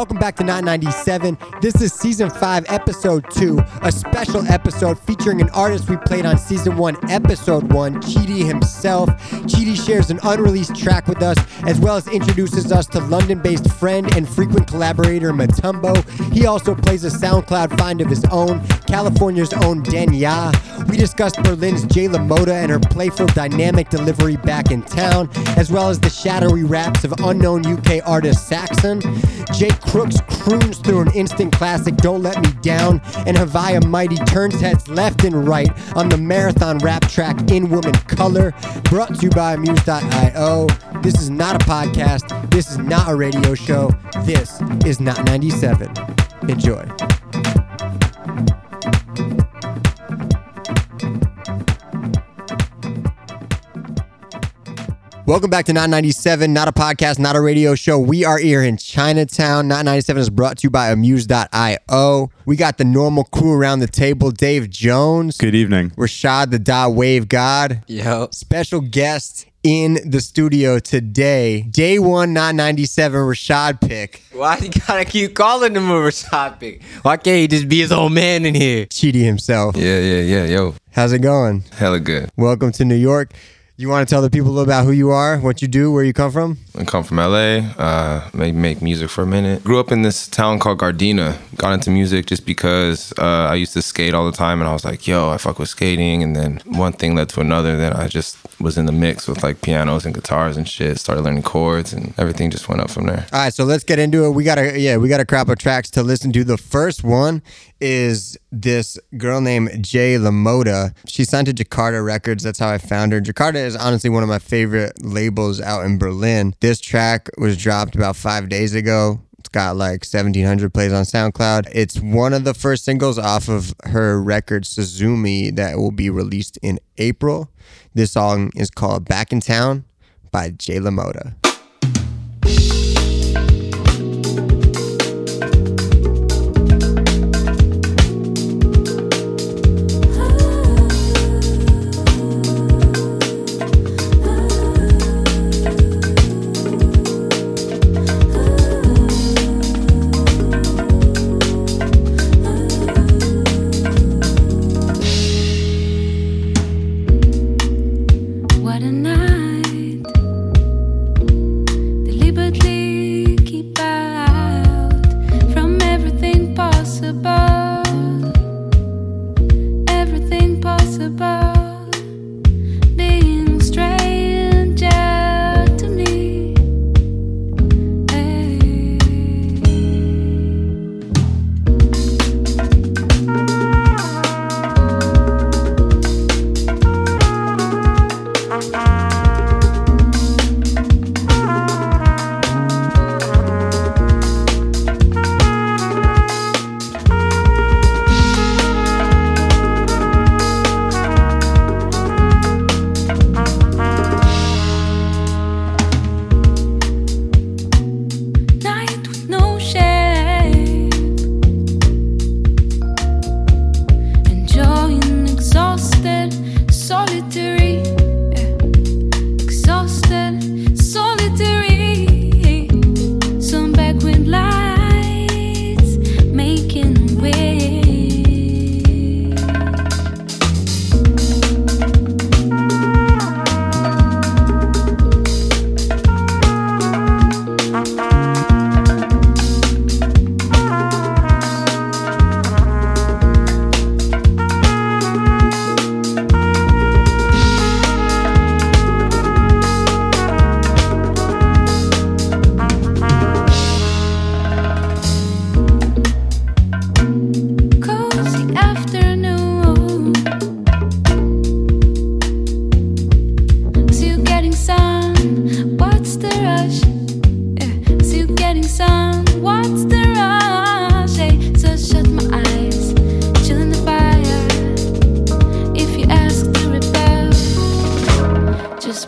Welcome back to 997. This is season 5, episode 2, a special episode featuring an artist we played on season 1, episode 1, Chidi himself. Chidi shares an unreleased track with us, as well as introduces us to London based friend and frequent collaborator Matumbo. He also plays a SoundCloud find of his own, California's own Denya. We discussed Berlin's J. Lamotta and her playful, dynamic delivery back in town, as well as the shadowy raps of unknown UK artist Saxon. Joy Crookes croons through an instant classic, Don't Let Me Down, and Haviah Mighty turns heads left and right on the marathon rap track In Woman Color, brought to you by Amuse.io. This is not a podcast, this is not a radio show, this is not 97. Enjoy. Welcome back to 997, not a podcast, not a radio show. We are here in Chinatown. 997 is brought to you by Amuse.io. We got the normal crew around the table Dave Jones, Good evening. Rashad the Dot Wave God, Yo. special guest in the studio today. Day one, Not 97, Rashad Pick, Why you gotta keep calling him a Rashad pick? Why can't he just be his old man in here? Chidi himself. Yeah, yeah, yeah, yo. How's it going? Hella good. Welcome to New York. You want to tell the people a little about who you are, what you do, where you come from? I come from LA, uh, make, make music for a minute. Grew up in this town called Gardena. Got into music just because uh, I used to skate all the time and I was like, yo, I fuck with skating. And then one thing led to another. Then I just was in the mix with like pianos and guitars and shit. Started learning chords and everything just went up from there. All right, so let's get into it. We got a yeah, we got a crop of tracks to listen to. The first one is this girl named J. Lamotta. She signed to Jakarta Records. That's how I found her. Jakarta is honestly one of my favorite labels out in Berlin. This track was dropped about five days ago. It's got like 1,700 plays on SoundCloud. It's one of the first singles off of her record Suzume that will be released in April. This song is called Back in Town by J. Lamotta.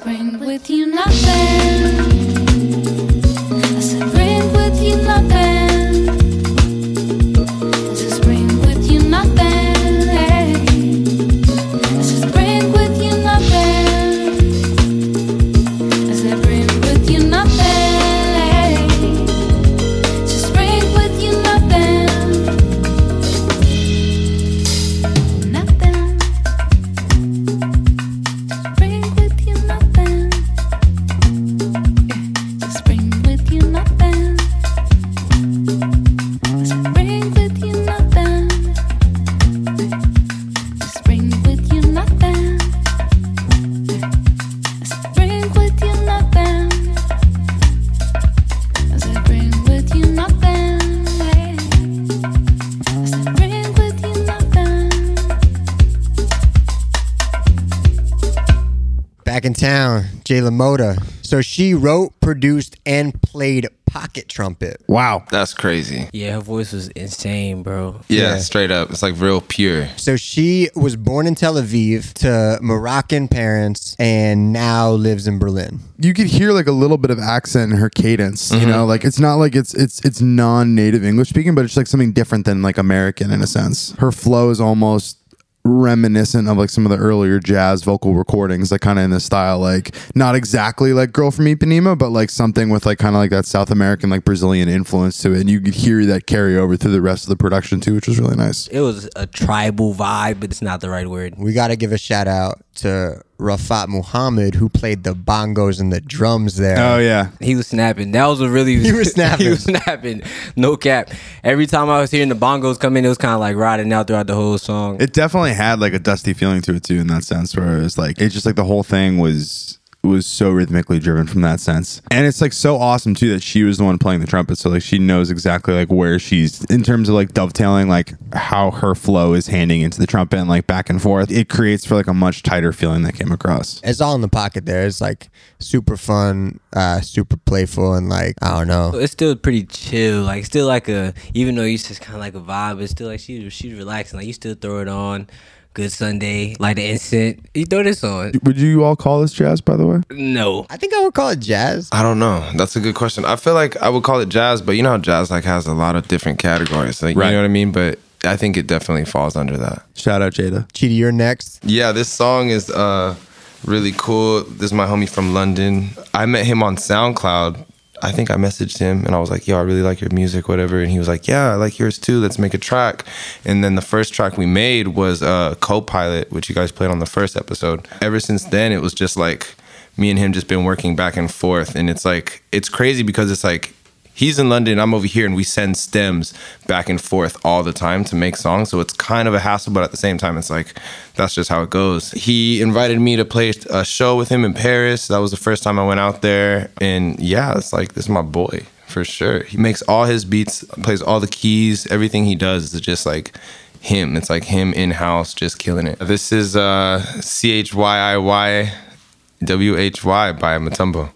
Bring with you nothing. Jay So she wrote, produced, and played pocket trumpet. Wow. That's crazy. Yeah, her voice was insane, bro. Yeah, Yeah. straight up. It's like real pure. So she was born in Tel Aviv to Moroccan parents and now lives in Berlin. You could hear like a little bit of accent in her cadence. Mm-hmm. You know, like it's not like it's it's it's non-native English speaking, but it's like something different than like American in a sense. Her flow is almost reminiscent of like some of the earlier jazz vocal recordings, like kind of in the style, like not exactly like Girl from Ipanema, but like something with like kind of like that South American, like Brazilian influence to it. And you could hear that carry over through the rest of the production too, which was really nice. It was a tribal vibe, but it's not the right word. We got to give a shout out to Rafat Muhammad, who played the bongos and the drums there. Oh yeah. He was snapping. That was a really He was snapping. he was snapping. No cap. Every time I was hearing the bongos come in, it was kind of like riding out throughout the whole song. It definitely had like a dusty feeling to it too, in that sense, where it was like it's just like the whole thing was was so rhythmically driven from that sense, and it's like so awesome too that she was the one playing the trumpet, so like she knows exactly like where she's in terms of like dovetailing, like how her flow is handing into the trumpet and like back and forth. It creates for like a much tighter feeling that came across. It's all in the pocket there. It's like super fun, uh, super playful, and like, I don't know. it's still pretty chill. Like still like a even though it's just kind of like a vibe, it's still like she she's relaxing. Like you still throw it on. Good Sunday, like the instant. You throw this on. Would you all call this jazz, by the way? No, I think I would call it jazz. I don't know. That's a good question. I feel like I would call it jazz, but you know how jazz like has a lot of different categories. Like Right. you know what I mean? But I think it definitely falls under that. Shout out Jada. Chidi, you're next. Yeah, this song is uh really cool. This is my homie from London. I met him on SoundCloud. I think I messaged him and I was like, "Yo, I really like your music, whatever." And he was like, "Yeah, I like yours too. Let's make a track." And then the first track we made was uh, "Co-Pilot," which you guys played on the first episode. Ever since then, it was just like me and him just been working back and forth, and it's like it's crazy because it's like he's in London, I'm over here, and we send stems back and forth all the time to make songs. So it's kind of a hassle, but at the same time, it's like that's just how it goes. He invited me to play a show with him in Paris. That was the first time I went out there, and yeah, it's like this is my boy for sure. He makes all his beats, plays all the keys, everything he does is just like him. It's like him in house, just killing it. This is uh, C H Y I Y W H Y by Matumbo.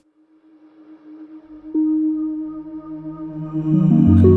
Thank you.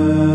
Amen.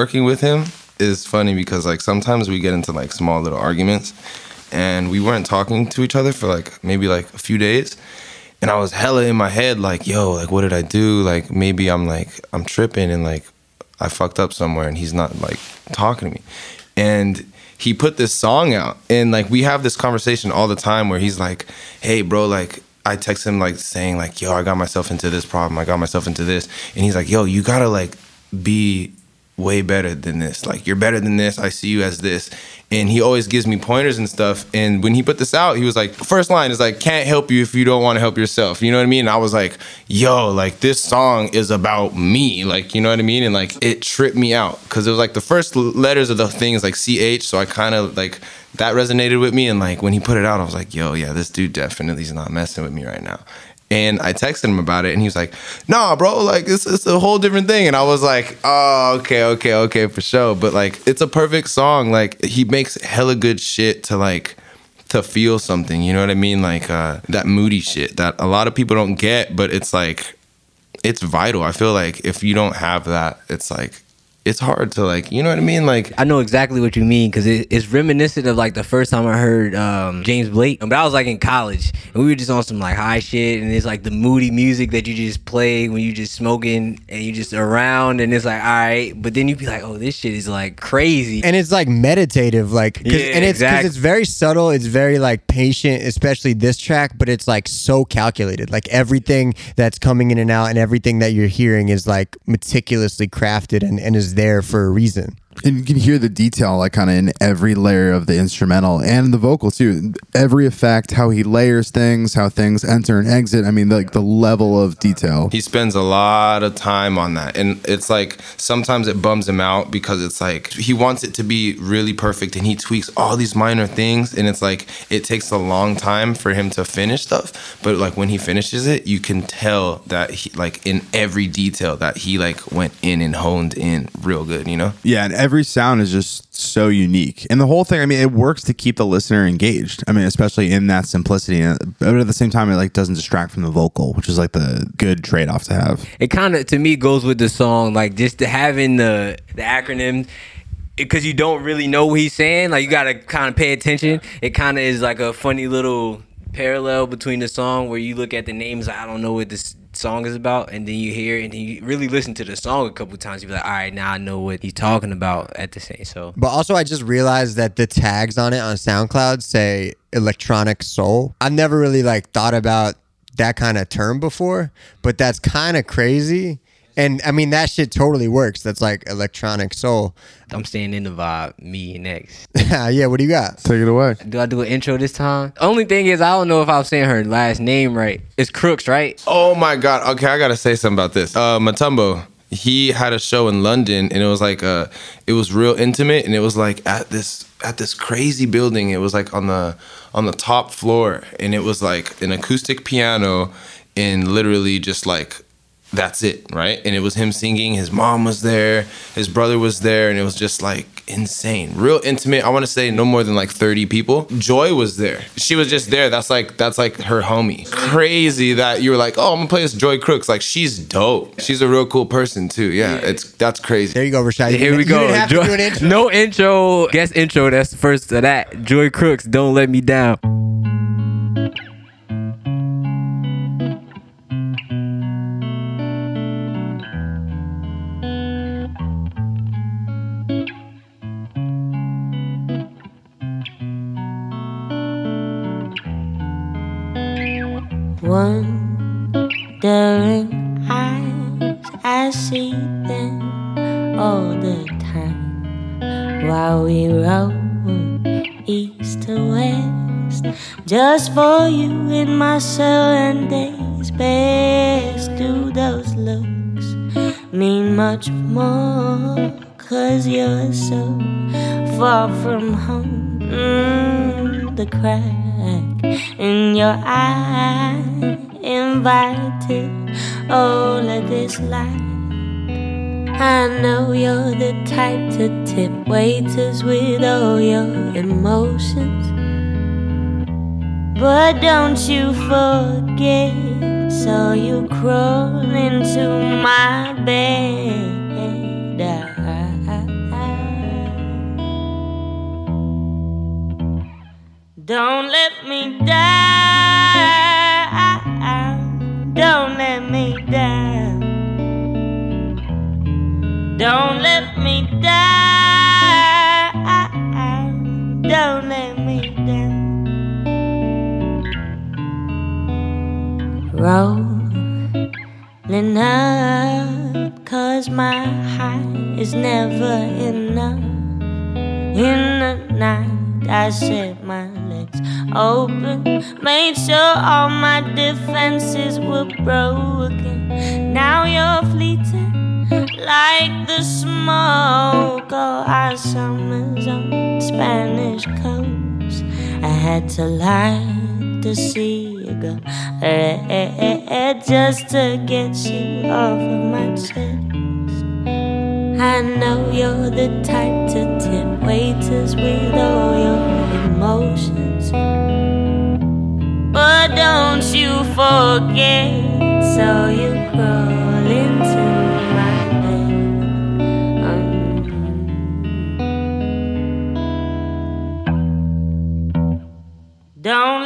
Working with him is funny because like sometimes we get into like small little arguments and we weren't talking to each other for like maybe like a few days. And I was hella in my head like yo like what did I do? Like maybe I'm like I'm tripping and like I fucked up somewhere and he's not like talking to me. And he put this song out and like we have this conversation all the time where he's like hey bro like I text him like saying like yo I got myself into this problem. I got myself into this. And he's like yo you gotta like be way better than this. Like you're better than this. I see you as this. And he always gives me pointers and stuff. And when he put this out, he was like, first line is like, can't help you if you don't want to help yourself. You know what I mean? And I was like, yo, like this song is about me. Like, you know what I mean? And like it tripped me out because it was like the first letters of the things like CH. So I kind of like that resonated with me. And like when he put it out, I was like, yo, yeah, this dude definitely is not messing with me right now. And I texted him about it, and he was like, "Nah, bro, like it's it's a whole different thing." And I was like, "Oh, okay, okay, okay, for sure." But like, it's a perfect song. Like he makes hella good shit to like to feel something. You know what I mean? Like uh, that moody shit that a lot of people don't get, but it's like it's vital. I feel like if you don't have that, it's like it's hard to like, you know what I mean? Like I know exactly what you mean because it, it's reminiscent of like the first time I heard um, James Blake. But I was like in college and we were just on some like high shit and it's like the moody music that you just play when you just smoking and you just around and it's like all right, but then you be like, oh, this shit is like crazy. and it's like meditative like 'cause- Yeah, and it's because exact- it's very subtle it's very like patient especially this track but it's like so calculated like everything that's coming in and out and everything that you're hearing is like meticulously crafted and, and is there for a reason And you can hear the detail, like kind of in every layer of the instrumental and the vocal too. Every effect, how he layers things, how things enter and exit. I mean, like the level of detail. he spends a lot of time on that and it's like sometimes it bums him out because it's like he wants it to be really perfect and he tweaks all these minor things and it's like it takes a long time for him to finish stuff but like when he finishes it you can tell that he like in every detail that he like went in and honed in real good you know Yeah, and every sound is just so unique. And the whole thing, I mean, it works to keep the listener engaged. I mean, especially in that simplicity. But at the same time, it like doesn't distract from the vocal, which is like the good trade off to have. it kind of to me goes with the song like just having the the acronym because you don't really know what he's saying like you gotta kind of pay attention it kind of is like a funny little parallel between the song where you look at the names i don't know what this song is about and then you hear and then you really listen to the song a couple times you be like all right now i know what he's talking about at the same so But also, I just realized that the tags on it on SoundCloud say electronic soul. I've never really like thought about that kind of term before, but that's kind of crazy. And I mean, that shit totally works. That's like electronic soul. i'm staying in the vibe me next yeah, what do you got? Take it away. do i do an intro this time only thing is i don't know if i was saying her last name right it's Crookes right Oh my god. Okay, I gotta say something about this. Uh Matumbo, he had a show in London and it was like uh it was real intimate and it was like at this at this crazy building. It was like on the on the top floor and it was like an acoustic piano and literally just like that's it, right? And it was him singing. His mom was there, his brother was there, and it was just like insane, real intimate. I want to say no more than like thirty people. Joy was there. She was just there. That's like that's like her homie. Crazy that you were like, oh, I'm gonna play this Joy Crookes. Like she's dope. She's a real cool person too. Yeah, it's that's crazy. There you go, Rashad. Here we go. You didn't have Joy- to do an intro. No intro. Guest intro. That's the first of that. Joy Crookes, don't let me down. Eyes, I see them all the time while we roll east to west. Just for you in my and days best. Do those looks mean much more? Cause you're so far from home. Mm, the crack in your eye invited all of this life. I know you're the type to tip waiters with all your emotions. But don't you forget, so you crawl into my bed. Don't let me die. Don't let me down. Don't let me down. Don't let me down. Rolling up, cause my high is never enough. In the night, I set my open, made sure all my defenses were broken. Now you're fleeting like the smoke of our summers on the Spanish coast. I had to see you go red just to get you off of my chest. I know you're the type to tip waiters with all your emotions. Don't you forget, so you crawl into my bed. Um, don't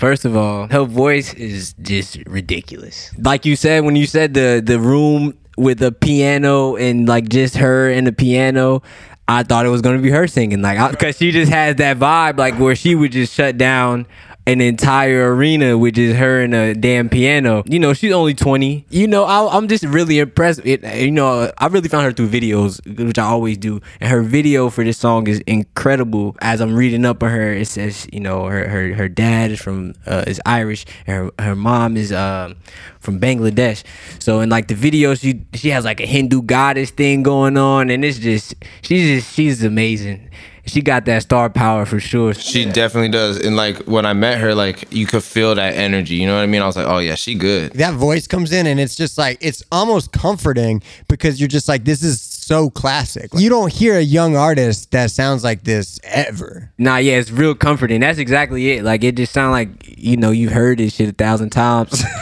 first of all, her voice is just ridiculous. Like you said, when you said the the room with a piano and like just her and the piano, I thought it was gonna be her singing, like because she just has that vibe, like where she would just shut down an entire arena with just her and a damn piano. You know, she's only 20. You know, I, I'm just really impressed. It, you know, I really found her through videos, which I always do. And her video for this song is incredible. As I'm reading up on her, it says, you know, her her, her dad is from uh, is Irish, and her her mom is um from Bangladesh. So in like the video, she she has like a Hindu goddess thing going on, and it's just she's just she's amazing. She got that star power for sure. She definitely does. And like when I met her, like you could feel that energy. You know what I mean? I was like, oh yeah, she good. that voice comes in and it's just like it's almost comforting because you're just like this is so classic. You don't hear a young artist that sounds like this ever. Nah, yeah, it's real comforting. That's exactly it. Like it just sounds like you know you've heard this shit a thousand times.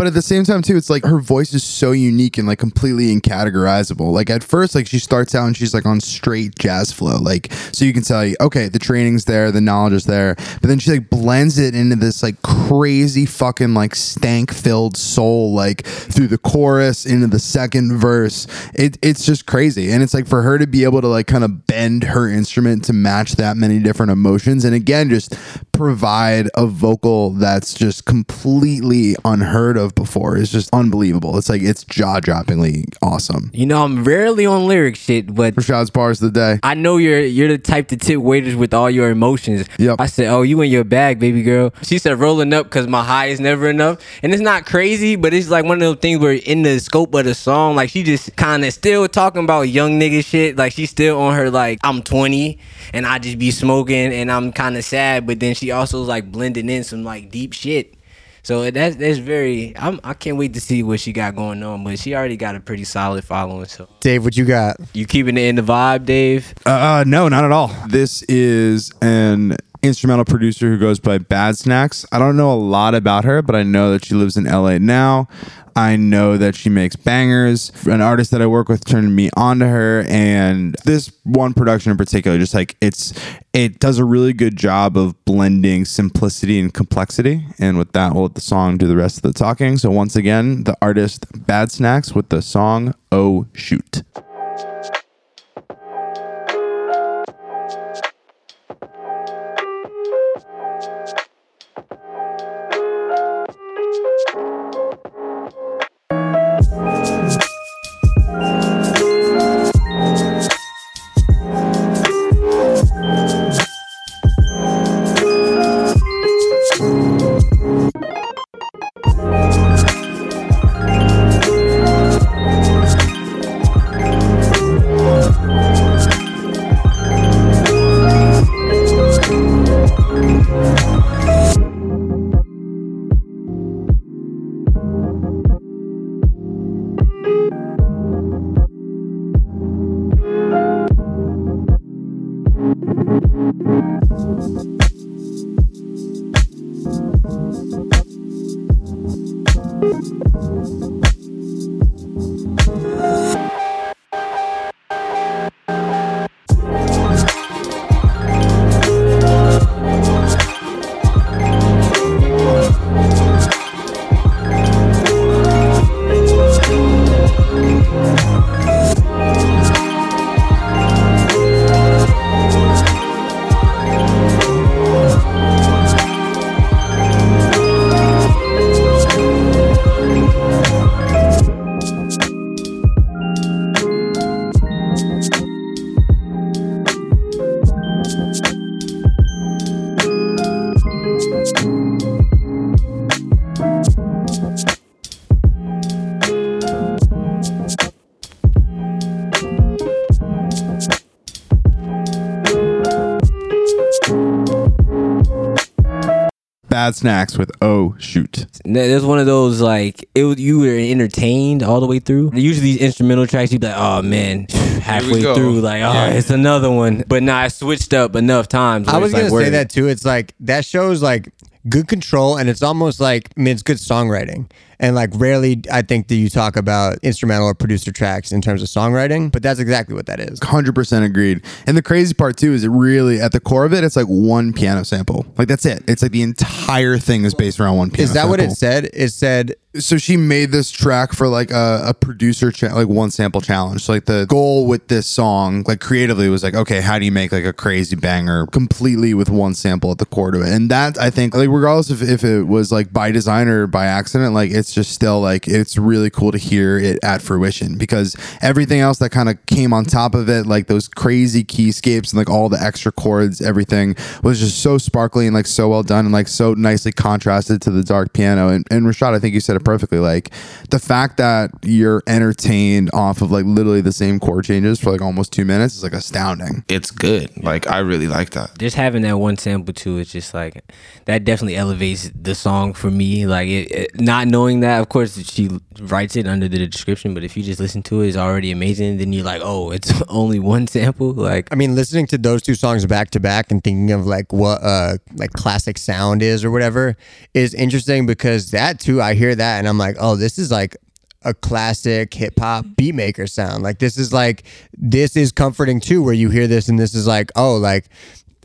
But at the same time, too, it's like her voice is so unique and like completely incategorizable. Like at first, like she starts out and she's like on straight jazz flow. Like, so you can tell you, okay, the training's there, the knowledge is there. But then she like blends it into this like crazy fucking like stank filled soul, like through the chorus into the second verse. It, it's just crazy. And it's like for her to be able to like kind of bend her instrument to match that many different emotions. And again, just provide a vocal that's just completely unheard of before is just unbelievable. It's like it's jaw droppingly awesome. you know, I'm rarely on lyric shit, but Rashad's bars of the day. I know you're you're the type to tip waiters with all your emotions. Yep. I said, "Oh, you in your bag, baby girl." She said, "Rolling up because my high is never enough," and it's not crazy, but it's like one of those things where in the scope of the song, like she just kind of still talking about young nigga shit. Like she's still on her like I'm 20 and I just be smoking and I'm kind of sad, but then she also like blending in some like deep shit. So that's that's very. I'm, I can't wait to see what she got going on, but she already got a pretty solid following. So Dave, what you got? you keeping it in the vibe, Dave? Uh, no, not at all. This is an instrumental producer who goes by Bad Snacks. I don't know a lot about her, but I know that she lives in LA now. I know that she makes bangers. An artist that I work with turned me on to her, and this one production in particular, just like it's, it does a really good job of blending simplicity and complexity. And with that, we'll let the song do the rest of the talking. So once again, the artist Bad Snacks with the song "Oh Shoot." Bad snacks with oh shoot. There's one of those like it was you were entertained all the way through. Usually these instrumental tracks, you'd be like, oh man, halfway through, like oh, Yeah. it's another one. But nah, I switched up enough times. I was gonna like, say word. that too. It's like that shows like good control, and it's almost like I mean, it's good songwriting. And like rarely, I think that you talk about instrumental or producer tracks in terms of songwriting, but that's exactly what that is. 100% agreed. And the crazy part too is it really at the core of it it's like one piano sample. Like that's it. It's like the entire thing is based around one piano Is that what it said? It said so she made this track for like a, a producer cha- like one sample challenge so like the goal with this song like creatively was like okay how do you make like a crazy banger completely with one sample at the core to it and that i think like regardless if, if it was like by design or by accident like it's just still like it's really cool to hear it at fruition because everything else that kind of came on top of it like those crazy keyscapes and like all the extra chords everything was just so sparkly and like so well done and like so nicely contrasted to the dark piano and, and rashad i think you said it perfectly like the fact that you're entertained off of like literally the same chord changes for like almost two minutes is like astounding It's good. Like I really like that. just having that one sample too it's just like that definitely elevates the song for me like it, it- not knowing that of course she writes it under the description but if you just listen to it it's already amazing then you're like oh it's only one sample like I mean, listening to those two songs back to back and thinking of like what uh like classic sound is or whatever is interesting because that too, I hear that and I'm like, oh, this is like a classic hip hop beat maker sound. Like this is like this is comforting too, where you hear this and this is like, oh, like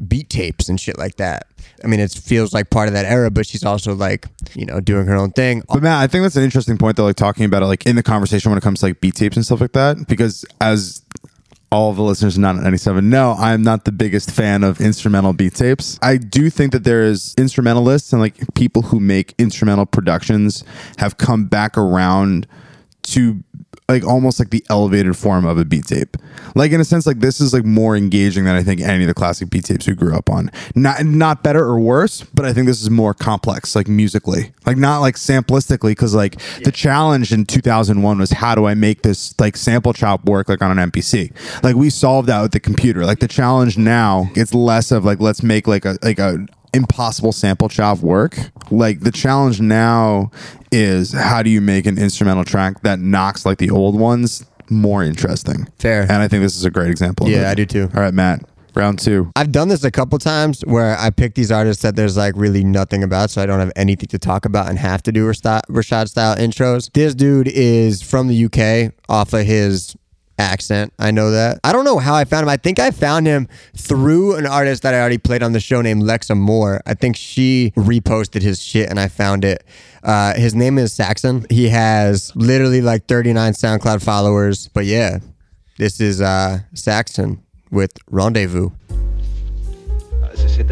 beat tapes and shit like that. I mean, it feels like part of that era, but she's also like, you know, doing her own thing. But Matt, I think that's an interesting point though, like talking about it like in the conversation when it comes to like beat tapes and stuff like that. Because as all of the listeners not 97 know, I'm not the biggest fan of instrumental beat tapes. I do think that there is instrumentalists and like people who make instrumental productions have come back around to like almost like the elevated form of a beat tape. Like in a sense, like this is like more engaging than I think any of the classic beat tapes we grew up on. Not not better or worse, but I think this is more complex, like musically. Like not like samplistically, because like the challenge in 2001 was how do I make this like sample chop work like on an MPC? Like we solved that with the computer. Like the challenge now, it's less of like let's make like a like a impossible sample chop work. Like the challenge now is how do you make an instrumental track that knocks like the old ones more interesting? Fair. And I think this is a great example. of Yeah, it. I do too. All right, Matt. Round two. I've done this a couple times where I pick these artists that there's like really nothing about, so I don't have anything to talk about and have to do Rashad, Rashad style intros. This dude is from the UK off of his accent. I know that. I don't know how I found him. I think I found him through an artist that I already played on the show named Lexa Moore. I think she reposted his shit and I found it. Uh, his name is Saxon. He has literally like 39 SoundCloud followers. But yeah, this is uh, Saxon with Rendezvous. C'est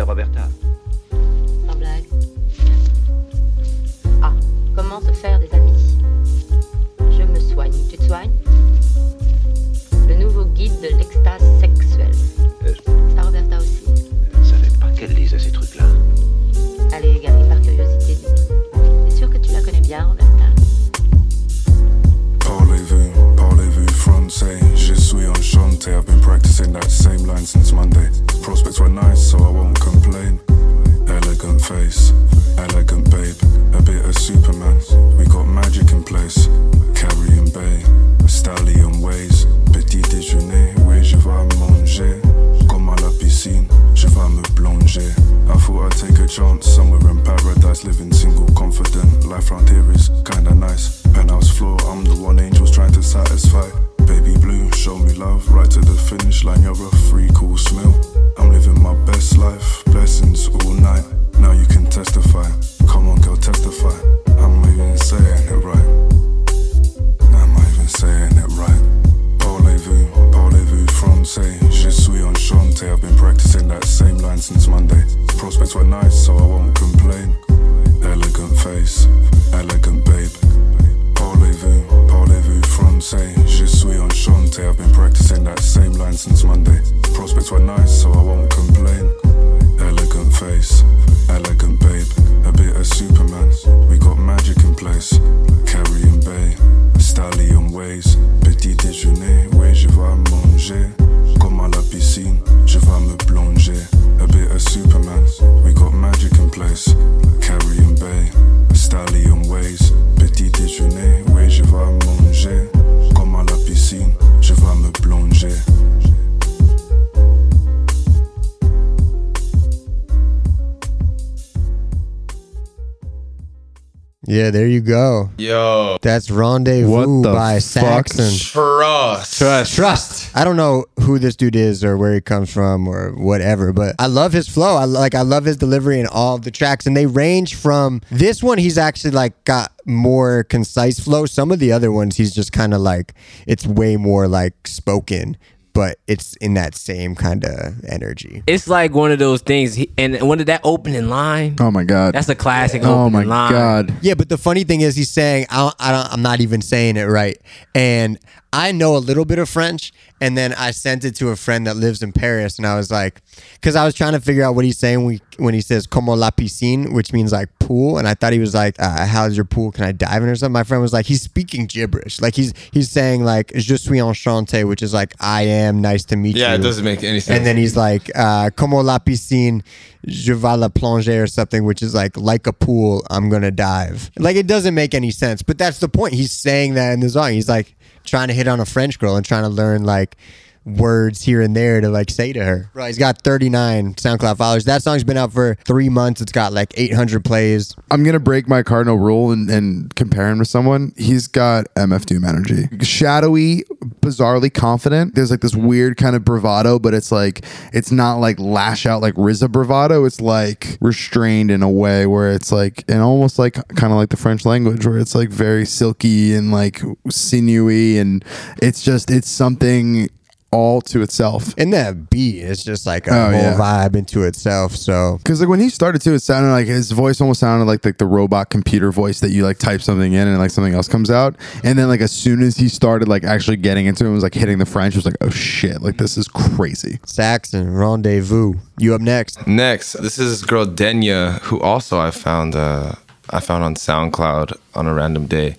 Yeah, there you go. Yo, That's Rendezvous What the by fuck? Saxon. trust. Trust. Trust. I don't know who this dude is or where he comes from or whatever, but I love his flow. I like I love his delivery in all of the tracks, and they range from this one. He's actually like got more concise flow. Some of the other ones, he's just kind of like it's way more like spoken, but it's in that same kind of energy. It's like one of those things. he- And one of that opening line. Oh my god. That's a classic oh opening my line. god. Yeah, but the funny thing is, he's saying I don't, I don't, I'm not even saying it right, and I know a little bit of French, and then I sent it to a friend that lives in Paris, and I was like, because I was trying to figure out what he's saying when, when he says "como la piscine," which means like pool, and I thought he was like, uh, "How's your pool? Can I dive in or something?" My friend was like, he's speaking gibberish, like he's he's saying like "je suis enchanté," which is like "I am nice to meet you." Yeah, it doesn't make any sense. And then he's like, uh, "Como la piscine, je vais la plonger" or something, which is like like a pool, I'm gonna dive. Like it doesn't make any sense, but that's the point. He's saying that in the song. He's like trying to hit on a French girl and trying to learn like words here and there to like say to her. Right, he's got 39 SoundCloud followers. That song's been out for three months. It's got like 800 plays. I'm gonna break my cardinal rule and, and compare him to someone. He's got MF Doom energy, shadowy, bizarrely confident. There's like this weird kind of bravado, but it's like it's not like lash out like RZA bravado. It's like restrained in a way where it's like and almost like kind of like the French language, where it's like very silky and like sinewy, and it's just it's something all to itself. And that beat is just like a Oh, whole yeah. vibe into itself. So Because like when he started to, it sounded like his voice almost sounded like like the robot computer voice that you like type something in and like something else comes out. And then like as soon as he started like actually getting into it, and was like hitting the French, it was like oh shit, like this is crazy. Saxon, Rendezvous. You up next? Next, this is this girl Denya, who also I found uh, I found on SoundCloud on a random day,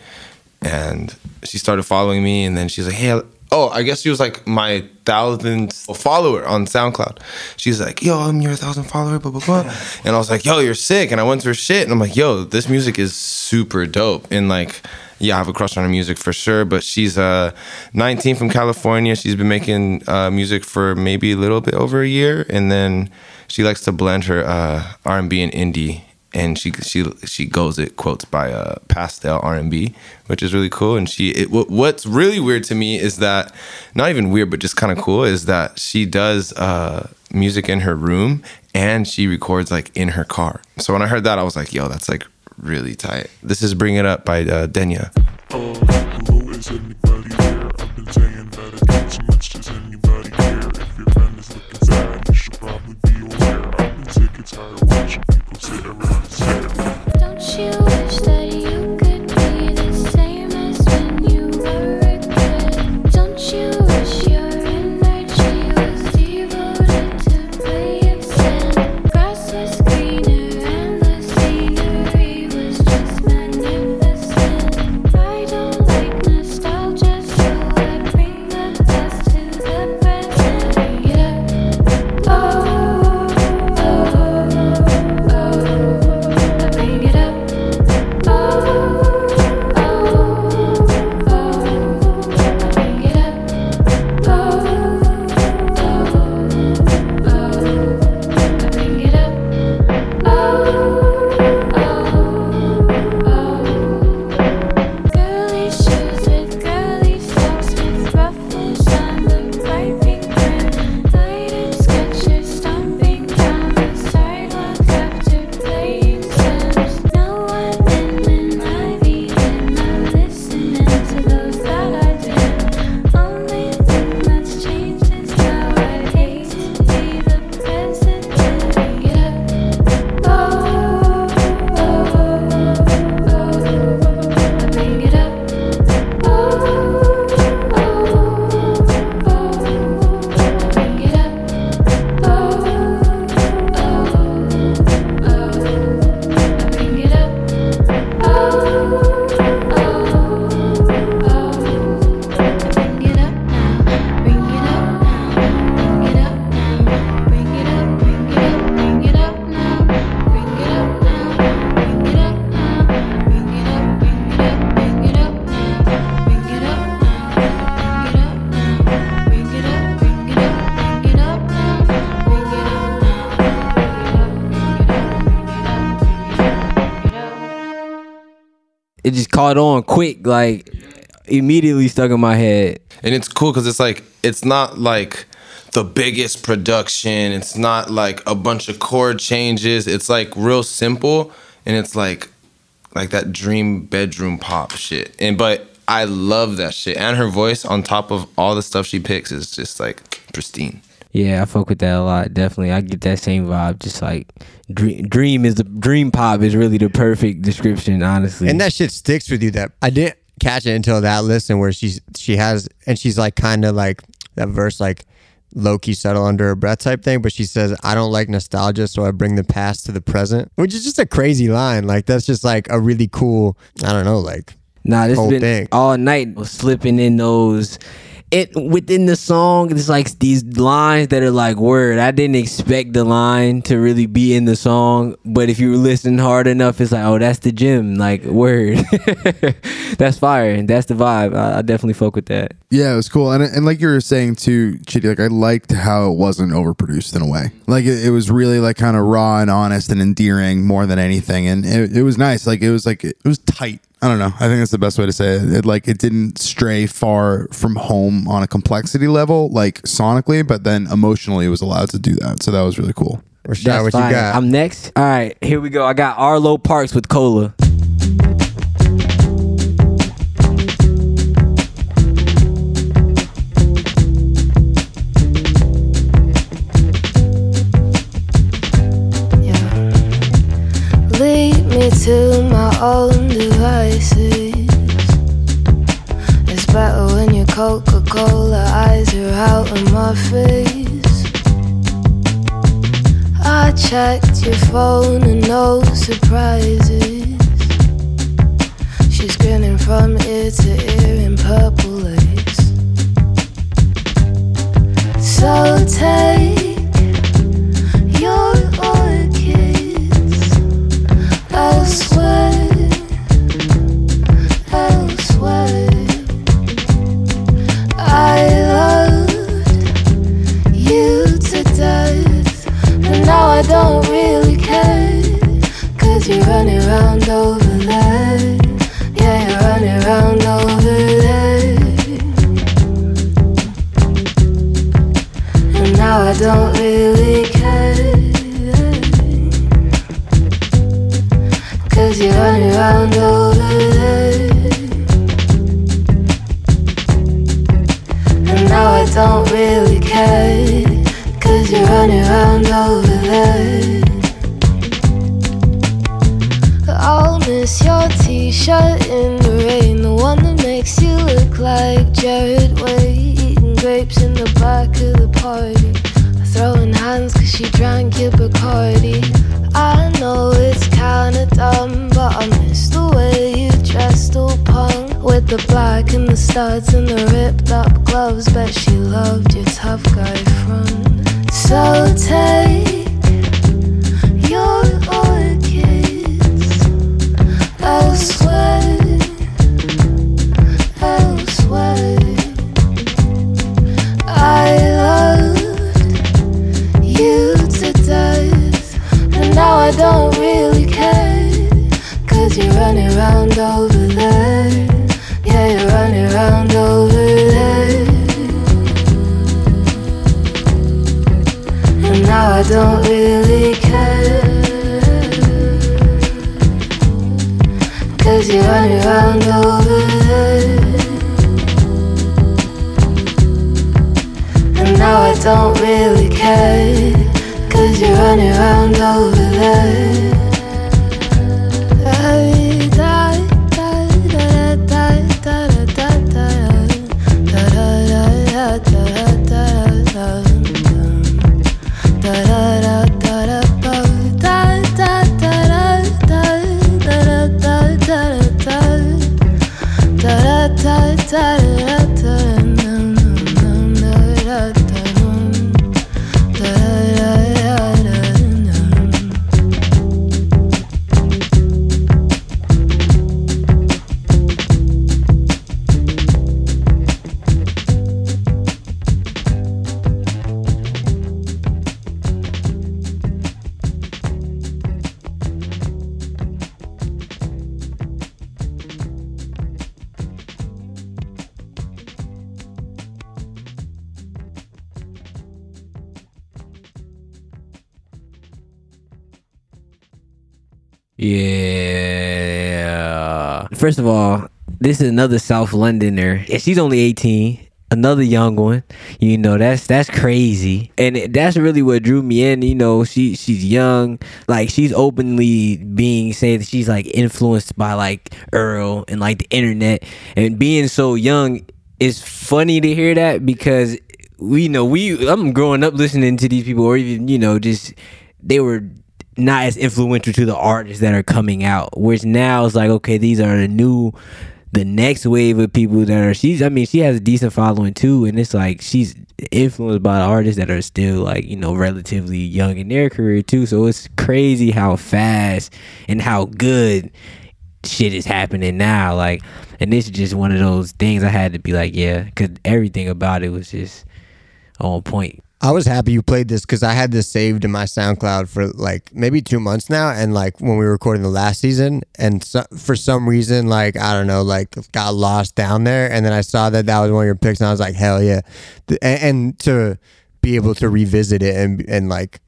and she started following me, and then she's like, "Hey, oh, I guess she was like my thousandth follower on SoundCloud." She's like, "Yo, I'm your thousand follower, blah blah blah," and I was like, "Yo, you're sick," and I went to her shit, and I'm like, "Yo, this music is super dope," and like. Yeah, I have a crush on her music for sure, but she's uh 19 from California. She's been making uh, music for maybe a little bit over a year, and then she likes to blend her uh, R&B and indie, and she she she goes it quotes by uh, pastel R&B, which is really cool. And she it, what, what's really weird to me is that not even weird, but just kind of cool is that she does uh, music in her room and she records like in her car. So when I heard that, I was like, yo, that's like really tight. This is Bring It Up by uh, Denya. Hello, Don't you wish that just caught on quick, like immediately stuck in my head. and it's cool because it's like it's not like the biggest production. It's not like a bunch of chord changes. It's like real simple and it's like like that dream bedroom pop shit. And but i love that shit. And her voice on top of all the stuff she picks is just like pristine Yeah, I fuck with that a lot. Definitely, I get that same vibe. Just like dream, dream is the dream pop is really the perfect description, honestly. And that shit sticks with you. That I didn't catch it until that listen where she's she has and she's like kind of like that verse like low key settle under her breath type thing. But she says, "I don't like nostalgia, so I bring the past to the present," which is just a crazy line. Like that's just like a really cool. I don't know, like Nah, this whole been thing. all night was slipping in those. It within the song, it's like these lines that are like word. I didn't expect the line to really be in the song, but if you listen hard enough, it's like, oh, that's the gym. Like word, that's fire, and that's the vibe. I, I definitely fuck with that. Yeah, it was cool, and and like you were saying too, Chitty, like I liked how it wasn't overproduced in a way. Like it, it was really like kind of raw and honest and endearing more than anything, and it, it was nice. Like it was like it was tight. I don't know. I think that's the best way to say it. it. Like it didn't stray far from home on a complexity level, like sonically, but then emotionally, it was allowed to do that. So that was really cool. Rashad, That's what fire. you got? I'm next. All right, here we go. I got Arlo Parks with Cola. Me to my own devices. It's better when your Coca Cola eyes are out of my face. I checked your phone and no surprises. She's grinning from ear to ear in purple lace. So take now I don't really Cause you're running around over there. And now I don't really care. Cause you're running around over there. I'll miss your t shirt in the rain. The one that makes you look like Gerard Way. Eating grapes in the back of the party. Throwing hands cause she drank your Bacardi. I know it's kinda dumb, but I miss the way you dressed all punk. With the black and the studs and the ripped up gloves. Bet she loved your tough guy front. So take running around over there. Yeah, you're running around over there. And now I don't really care. Cause you're running around over there. And now I don't really care. Cause you're running around over there. First of all, this is another South Londoner. And she's only 18. Another young one. You know, that's that's crazy. And that's really what drew me in. You know, she she's young. Like she's openly being saying that she's like influenced by like Earl and like the internet. And being so young is funny to hear that because we know we I'm growing up listening to these people or even, you know, just they were not as influential to the artists that are coming out. Whereas now it's like, okay, these are the new, the next wave of people that are. She's, I mean, she has a decent following too, and it's like she's influenced by artists that are still like you know relatively young in their career too. So it's crazy how fast and how good shit is happening now. Like, and this is just one of those things I had to be like, yeah, because everything about it was just on point. I was happy you played this because I had this saved in my SoundCloud for like maybe two months now, and like when we were recording the last season, and so, for some reason, like I don't know, like got lost down there, and then I saw that that was one of your picks, and I was like, hell yeah, and, and to be able to revisit it and and like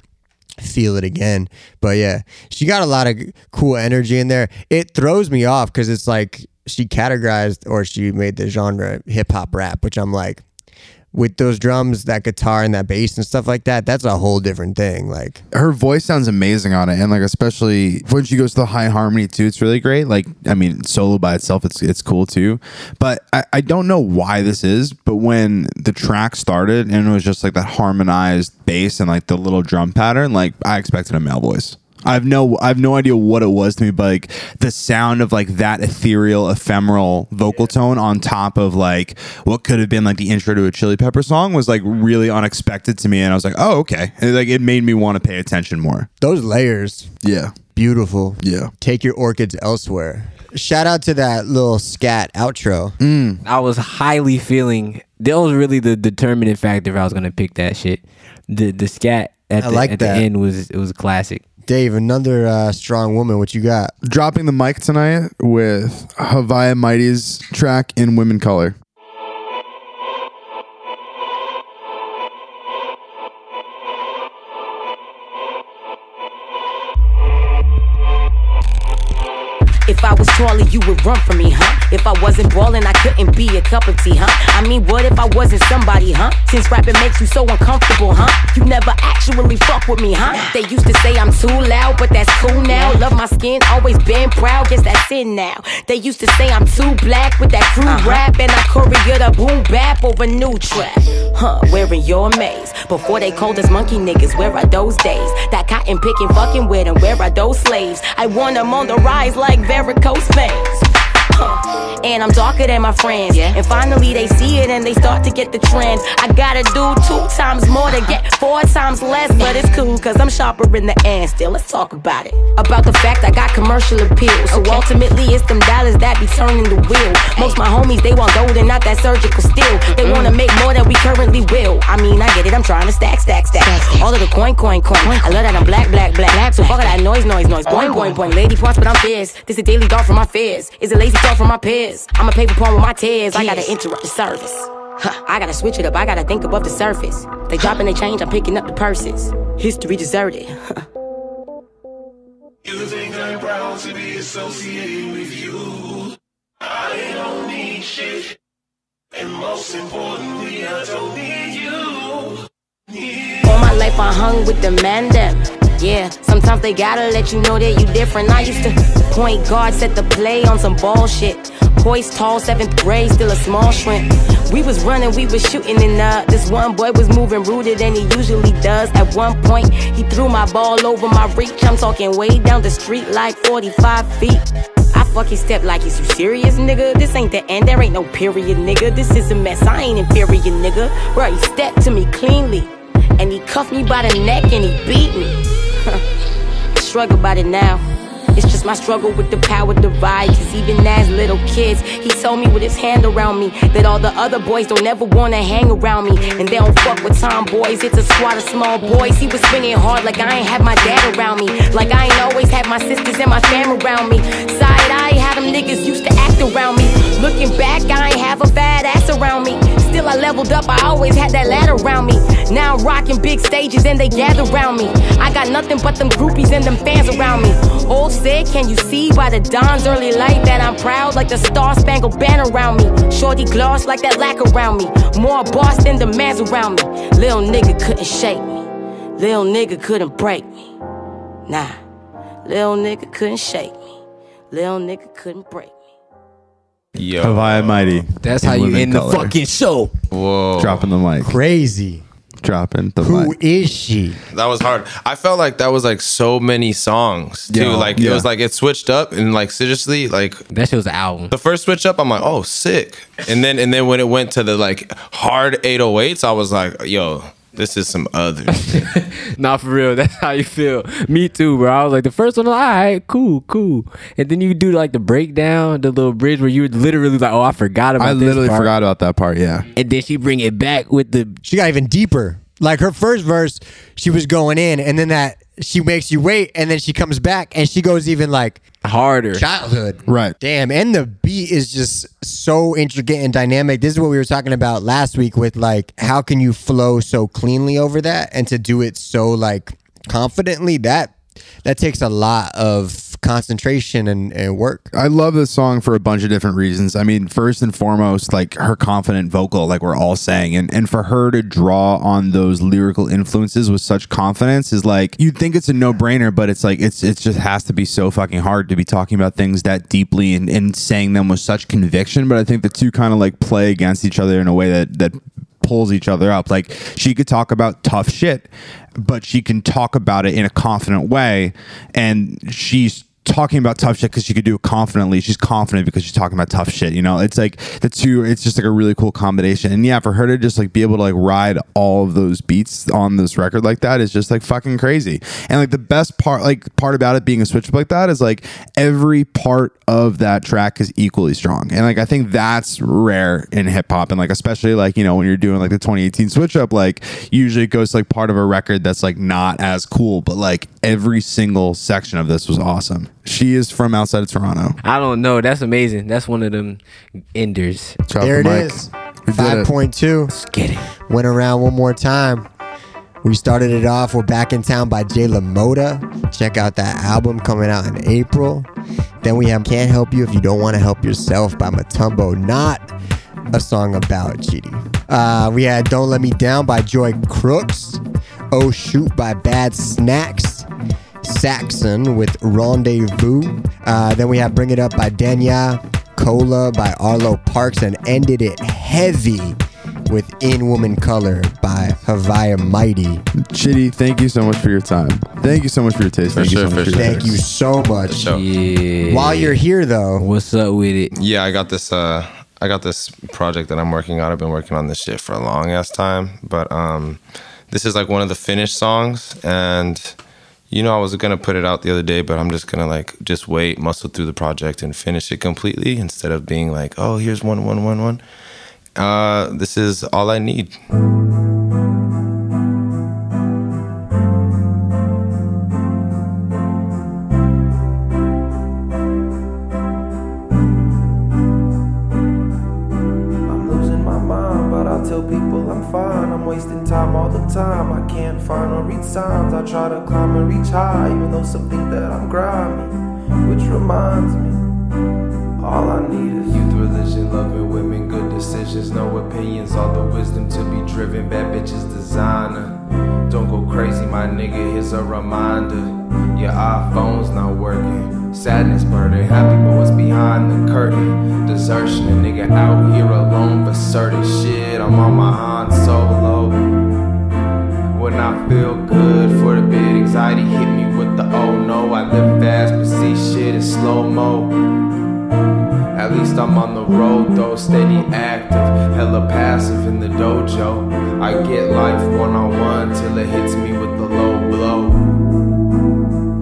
feel it again. But yeah, she got a lot of cool energy in there. It throws me off because it's like she categorized or she made the genre hip hop rap, which I'm like, with those drums, that guitar, and that bass and stuff like that, that's a whole different thing. Like, her voice sounds amazing on it, and like especially when she goes to the high harmony too, it's really great. Like I mean, solo by itself, it's it's cool too. But I, I don't know why this is, but when the track started and it was just like that harmonized bass and like the little drum pattern, like I expected a male voice. I have no I have no idea what it was to me, but like the sound of like that ethereal, ephemeral vocal tone on top of like what could have been like the intro to a Chili Pepper song was like really unexpected to me, and I was like, oh okay, and, like it made me want to pay attention more. those layers, Yeah, beautiful. yeah. Take your orchids elsewhere. Shout out to that little scat outro. Mm. I was highly feeling that was really the determining factor if I was gonna pick that shit. The the scat at, I the, like at that. the end was it was classic. Dave, another uh, strong woman. What you got? Dropping the mic tonight with Haviah Mighty's track in Women Color. If I was taller, you would run from me, huh? If I wasn't ballin', I couldn't be a cup of tea, huh? I mean, what if I wasn't somebody, huh? Since rapping makes you so uncomfortable, huh? You never actually fuck with me, huh? They used to say I'm too loud, but that's cool now. Love my skin, always been proud, guess that's in now. They used to say I'm too black with that crew uh-huh. rap, and I choreo the boom bap over new trap. Huh, wearing your maze. Before they called us monkey niggas, where are those days? That cotton picking fucking with them, where are those slaves? I want them on the rise like varicose veins. And I'm darker than my friends. And finally they see it and they start to get the trend. I gotta do two times more to get four times less. But it's cool cause I'm sharper in the end still. Let's talk about it. About the fact I got commercial appeal. So ultimately it's them dollars that be turning the wheel. Most my homies they want gold and not that surgical steel. They wanna make more than we currently will. I mean I get it, I'm trying to stack, stack, stack. All of the coin, coin, coin. I love that I'm black, black, black. So fuck all that noise, noise, noise. Boing, boing, boing. Lady parts, but I'm fierce. This a daily thought from my fears. Is a lazy thought from my peers. I'm a paper porn with my tears. I gotta interrupt the service. Huh, I gotta switch it up. I gotta think above the surface. They dropping they change. I'm picking up the purses. History deserted. You think I'm proud to be associated with you? I don't need shit. And most importantly, I don't need you. All my life I hung with the man them. Yeah, sometimes they gotta let you know that you different. I used to point guard, set the play on some bullshit. Hoist tall, seventh grade, still a small shrimp. We was running, we was shooting, and uh, this one boy was moving ruder than he usually does. At one point, he threw my ball over my reach. I'm talking way down the street, like 45 feet. I fucking step like, is you serious, nigga? This ain't the end, there ain't no period, nigga. This is a mess, I ain't inferior, nigga. Bro, he stepped to me cleanly, and he cuffed me by the neck and he beat me. Struggle about it now. It's just my struggle with the power divide. Cause even as little kids, he told me with his hand around me that all the other boys don't ever wanna hang around me. And they don't fuck with tomboys, it's a squad of small boys. He was swinging hard like I ain't have my dad around me. Like I ain't always had my sisters and my fam around me. Side eye, how them niggas used to act around me. Looking back, I ain't have a bad ass around me. Still, I leveled up, I always had that ladder around me. Now I'm rocking big stages and they gather around me. I got nothing but them groupies and them fans around me. Old said, can you see by the dawn's early light that I'm proud like the star spangled banner around me? Shorty gloss like that lack around me. More boss than the man's around me. Lil nigga couldn't shake me. Lil nigga couldn't break me. Nah, lil nigga couldn't shake me. Lil nigga couldn't break me. Yo. Haviah Mighty. That's how you living end the fucking show. Whoa. Dropping the mic. Crazy. Dropping the Who mic. is she? That was hard. I felt like that was like so many songs too. Yeah. like Yeah. it was like it switched up and like seriously like That shit was an album. the first switch up, I'm like, oh, sick. And then and then when it went to the like hard 808s, I was like, yo, this is some other shit. Nah, for real. That's how you feel. Me too, bro. I was like, the first one, all right, cool, cool. And then you do like the breakdown, the little bridge where you were literally like, oh, I forgot about I this literally part. forgot about that part. Yeah. And then she bring it back with the She got even deeper. Like her first verse, she was going in, and then that she makes you wait, and then she comes back and she goes even like harder. childhood. Right. Damn, and the beat is just so intricate and dynamic. This is what we were talking about last week with like how can you flow so cleanly over that and to do it so like confidently that that takes a lot of concentration and, and work. I love this song for a bunch of different reasons. I mean, first and foremost, like her confident vocal, like we're all saying, and and for her to draw on those lyrical influences with such confidence is like you'd think it's a no brainer, but it's like it's it just has to be so fucking hard to be talking about things that deeply and, and saying them with such conviction. But I think the two kind of like play against each other in a way that that pulls each other up. Like she could talk about tough shit, but she can talk about it in a confident way, and she's talking about tough shit because she could do it confidently. She's confident because she's talking about tough shit. You know, it's like the two. It's just like a really cool combination. And yeah, for her to just like be able to like ride all of those beats on this record like that is just like fucking crazy. And like the best part, like part about it being a switch up like that is like every part of that track is equally strong. And like I think that's rare in hip hop. And like especially like you know when you're doing like the 2018 switch up, like usually it goes to, like part of a record that's like not as cool, but like every single section of this was awesome. She is from outside of Toronto. I don't know. That's amazing. That's one of them enders. Drop there the it mic. is. We did Five it. point two. Get it. Went around one more time. We started it off We're Back in Town by J. Lamotta. Check out that album coming out in April. Then we have Can't Help You If You Don't Want to Help Yourself by Matumbo. Not a song about cheating. Uh, we had Don't Let Me Down by Joy Crookes. Oh Shoot by Bad Snacks. Saxon with Rendezvous. Uh, then we have Bring It Up by Denya. Cola by Arlo Parks. And ended it heavy with In Woman Color by Haviah Mighty. Chitty, thank you so much for your time. Thank you so much for your taste. For thank sure, you so much for for your Thank you so much. So Yeah. While you're here, though, What's up with it? yeah, I got this uh I got this project that I'm working on. I've been working on this shit for a long ass time. But um this is like one of the finished songs and you know, I was gonna put it out the other day, but I'm just gonna like just wait, muscle through the project and finish it completely instead of being like, oh, here's one, one, one, one. Uh, this is all I need. Driven. Bad bitches, designer. Don't go crazy, my nigga. Here's a reminder. Your iPhone's not working. Sadness burden, happy, what's behind the curtain? Desertion, a nigga out here alone for certain shit. I'm on my Han solo. When I feel good for the bit, anxiety hit me with the oh no. I live fast, but see shit in slow mo. At least I'm on the road though, steady active, hella passive in the dojo. I get life one on one till it hits me with the low blow.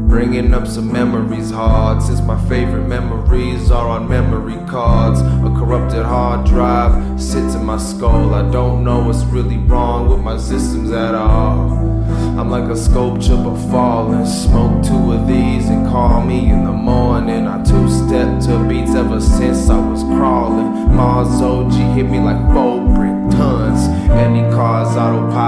Bringing up some memories hard since my favorite memories are on memory cards. A corrupted hard drive sits in my skull. I don't know what's really wrong with my systems at all. I'm like a sculpture but falling. Smoke two of these and call me in the morning. I two step to beats ever since I was crawling. Mars OG hit me like four any cars autopilot.